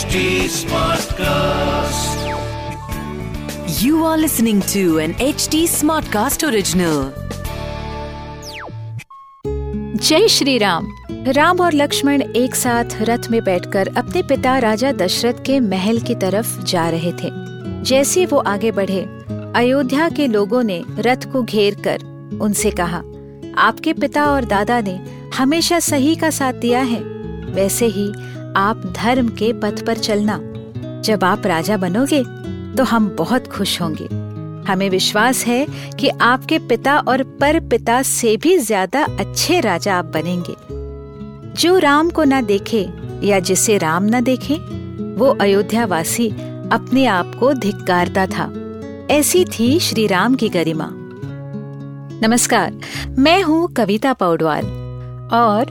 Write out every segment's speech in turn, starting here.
HD Smartcast. You are listening to an HD Smartcast original. जय श्री राम राम और लक्ष्मण एक साथ रथ में बैठकर अपने पिता राजा दशरथ के महल की तरफ़ जा रहे थे जैसे वो आगे बढ़े, अयोध्या के लोगों ने रथ को घेर कर उनसे कहा, आपके पिता और दादा ने हमेशा सही का साथ दिया है वैसे ही आप धर्म के पथ पर चलना। जब आप राजा बनोगे तो हम बहुत खुश होंगे। हमें विश्वास है कि आपके पिता और पर पिता से भी ज़्यादा अच्छे राजा आप बनेंगे। जो राम को ना देखे या जिसे राम न देखे, वो अयोध्या वासी अपने आप को धिक्कारता था। ऐसी थी श्री राम की गरिमा। नमस्कार, मैं हूँ कविता पौडवाल और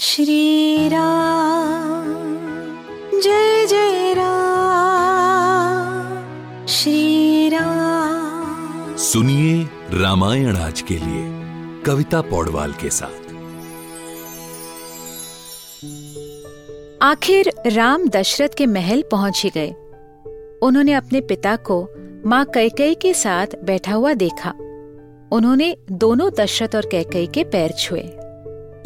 श्री राम जय जय राम। श्री राम सुनिए रामायण आज के लिए कविता पौडवाल के साथ। आखिर राम दशरथ के महल पहुँच ही गए। उन्होंने अपने पिता को माँ कैकई के साथ बैठा हुआ देखा। उन्होंने दोनों दशरथ और कैकई के पैर छुए।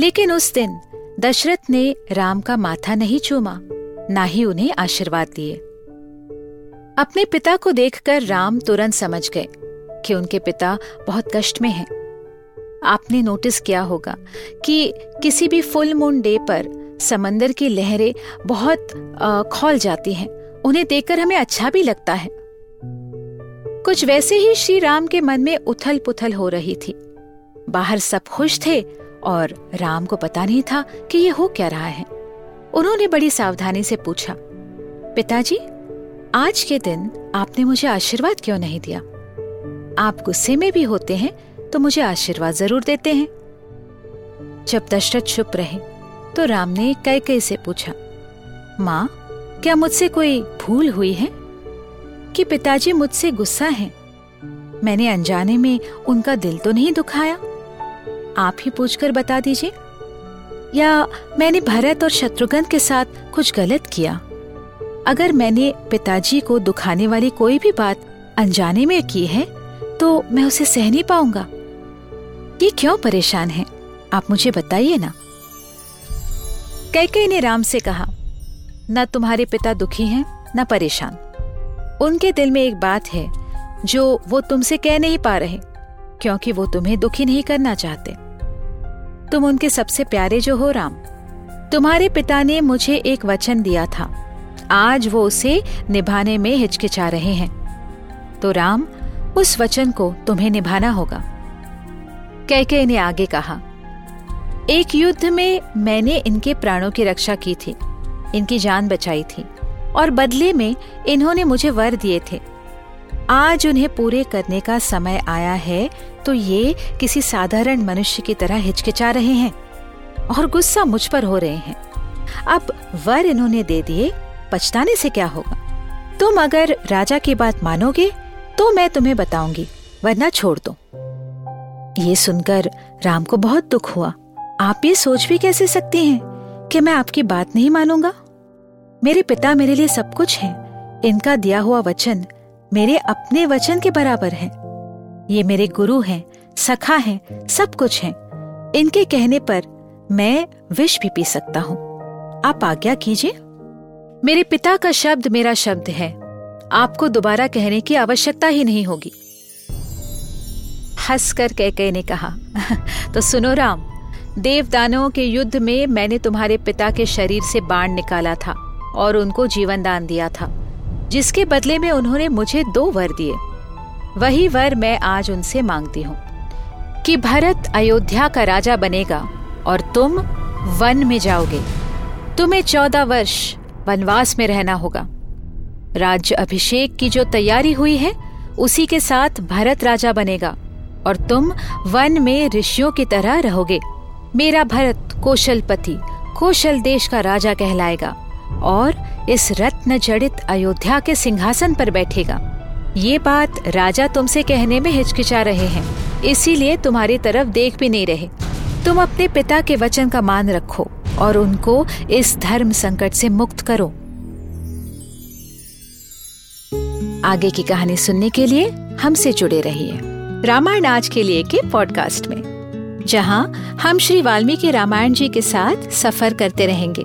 लेकिन उस दिन दशरथ ने राम का माथा नहीं चूमा, ना ही उन्हें आशीर्वाद दिए। अपने पिता को देखकर राम तुरंत समझ गए कि उनके पिता बहुत कष्ट में हैं। आपने नोटिस किया होगा कि किसी भी फुल मून डे पर समंदर की लहरें बहुत खोल जाती हैं। उन्हें देखकर हमें अच्छा भी लगता है। कुछ वैसे ही श्री राम के मन में उथल पुथल हो रही थी। बाहर सब खुश थे और राम को पता नहीं था कि ये हो क्या रहा है। उन्होंने बड़ी सावधानी से पूछा, पिताजी, आज के दिन आपने मुझे आशीर्वाद क्यों नहीं दिया? आप गुस्से में भी होते हैं तो मुझे आशीर्वाद ज़रूर देते हैं। जब दशरथ चुप रहे तो राम ने कैकई से पूछा, माँ, क्या मुझसे कोई भूल हुई है कि पिताजी मुझसे गुस्सा हैं? मैंने अनजाने में उनका दिल तो नहीं दुखाया? आप ही पूछकर बता दीजिए। या मैंने भरत और शत्रुघ्न के साथ कुछ गलत किया? अगर मैंने पिताजी को दुखाने वाली कोई भी बात अनजाने में की है तो मैं उसे सह नहीं पाऊँगा। ये क्यों परेशान है? आप मुझे बताइए ना। कैकई ने राम से कहा, न तुम्हारे पिता दुखी हैं, न परेशान। उनके दिल में एक बात है, जो वो तुमसे कह नहीं पा रहे। क्योंकि वो तुम्हें दुखी नहीं करना चाहते। तुम उनके सबसे प्यारे जो हो, राम। तुम्हारे पिता ने मुझे एक वचन दिया था। आज वो उसे निभाने में हिचकिचा रहे हैं। तो राम, उस वचन को तुम्हें निभाना होगा। कैके ने आगे कहा, एक युद्ध में मैंने इनके प्राणों की रक्षा की थी, इनकी जान बचाई थी, और बदले में इन्होंने मुझे वर दिए थे। आज उन्हें पूरे करने का समय आया है तो ये किसी साधारण मनुष्य की तरह हिचकिचा रहे हैं और गुस्सा मुझ पर हो रहे हैं। अब वर इन्होंने दे दिए, पछताने से क्या होगा? तुम अगर राजा की बात मानोगे तो मैं तुम्हें बताऊँगी, वरना छोड़ दो। ये सुनकर राम को बहुत दुख हुआ। आप ये सोच भी कैसे सकती हैं कि मैं आपकी बात नहीं मानूँगा? मेरे पिता मेरे लिए सब कुछ है। इनका दिया हुआ वचन मेरे अपने वचन के बराबर है। ये मेरे गुरु हैं, सखा हैं, सब कुछ हैं। इनके कहने पर मैं विष भी पी सकता हूँ। आप आज्ञा कीजिए। मेरे पिता का शब्द मेरा शब्द है। आपको दोबारा कहने की आवश्यकता ही नहीं होगी। हंसकर कैकई ने कहा तो सुनो राम, देवदानों के युद्ध में मैंने तुम्हारे पिता के शरीर से बाण निकाला था और उनको जीवन दान दिया था। जिसके बदले में उन्होंने मुझे दो वर दिए। वही वर मैं आज उनसे मांगती हूँ कि भरत अयोध्या का राजा बनेगा और तुम वन में जाओगे। तुम्हें चौदह वर्ष वनवास में रहना होगा। राज्य अभिषेक की जो तैयारी हुई है, उसी के साथ भरत राजा बनेगा और तुम वन में ऋषियों की तरह रहोगे। मेरा भरत कौशलपति, कौशल देश का राजा कहलाएगा। और इस रत्न जड़ित अयोध्या के सिंहासन पर बैठेगा। ये बात राजा तुमसे कहने में हिचकिचा रहे हैं, इसीलिए तुम्हारी तरफ़ देख भी नहीं रहे। तुम अपने पिता के वचन का मान रखो और उनको इस धर्म संकट से मुक्त करो। आगे की कहानी सुनने के लिए हमसे जुड़े रहिए रामायण आज के लिए के पॉडकास्ट में, जहाँ हम श्री वाल्मीकि रामायण जी के साथ सफ़र करते रहेंगे।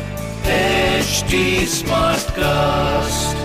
original. HT Smartcast.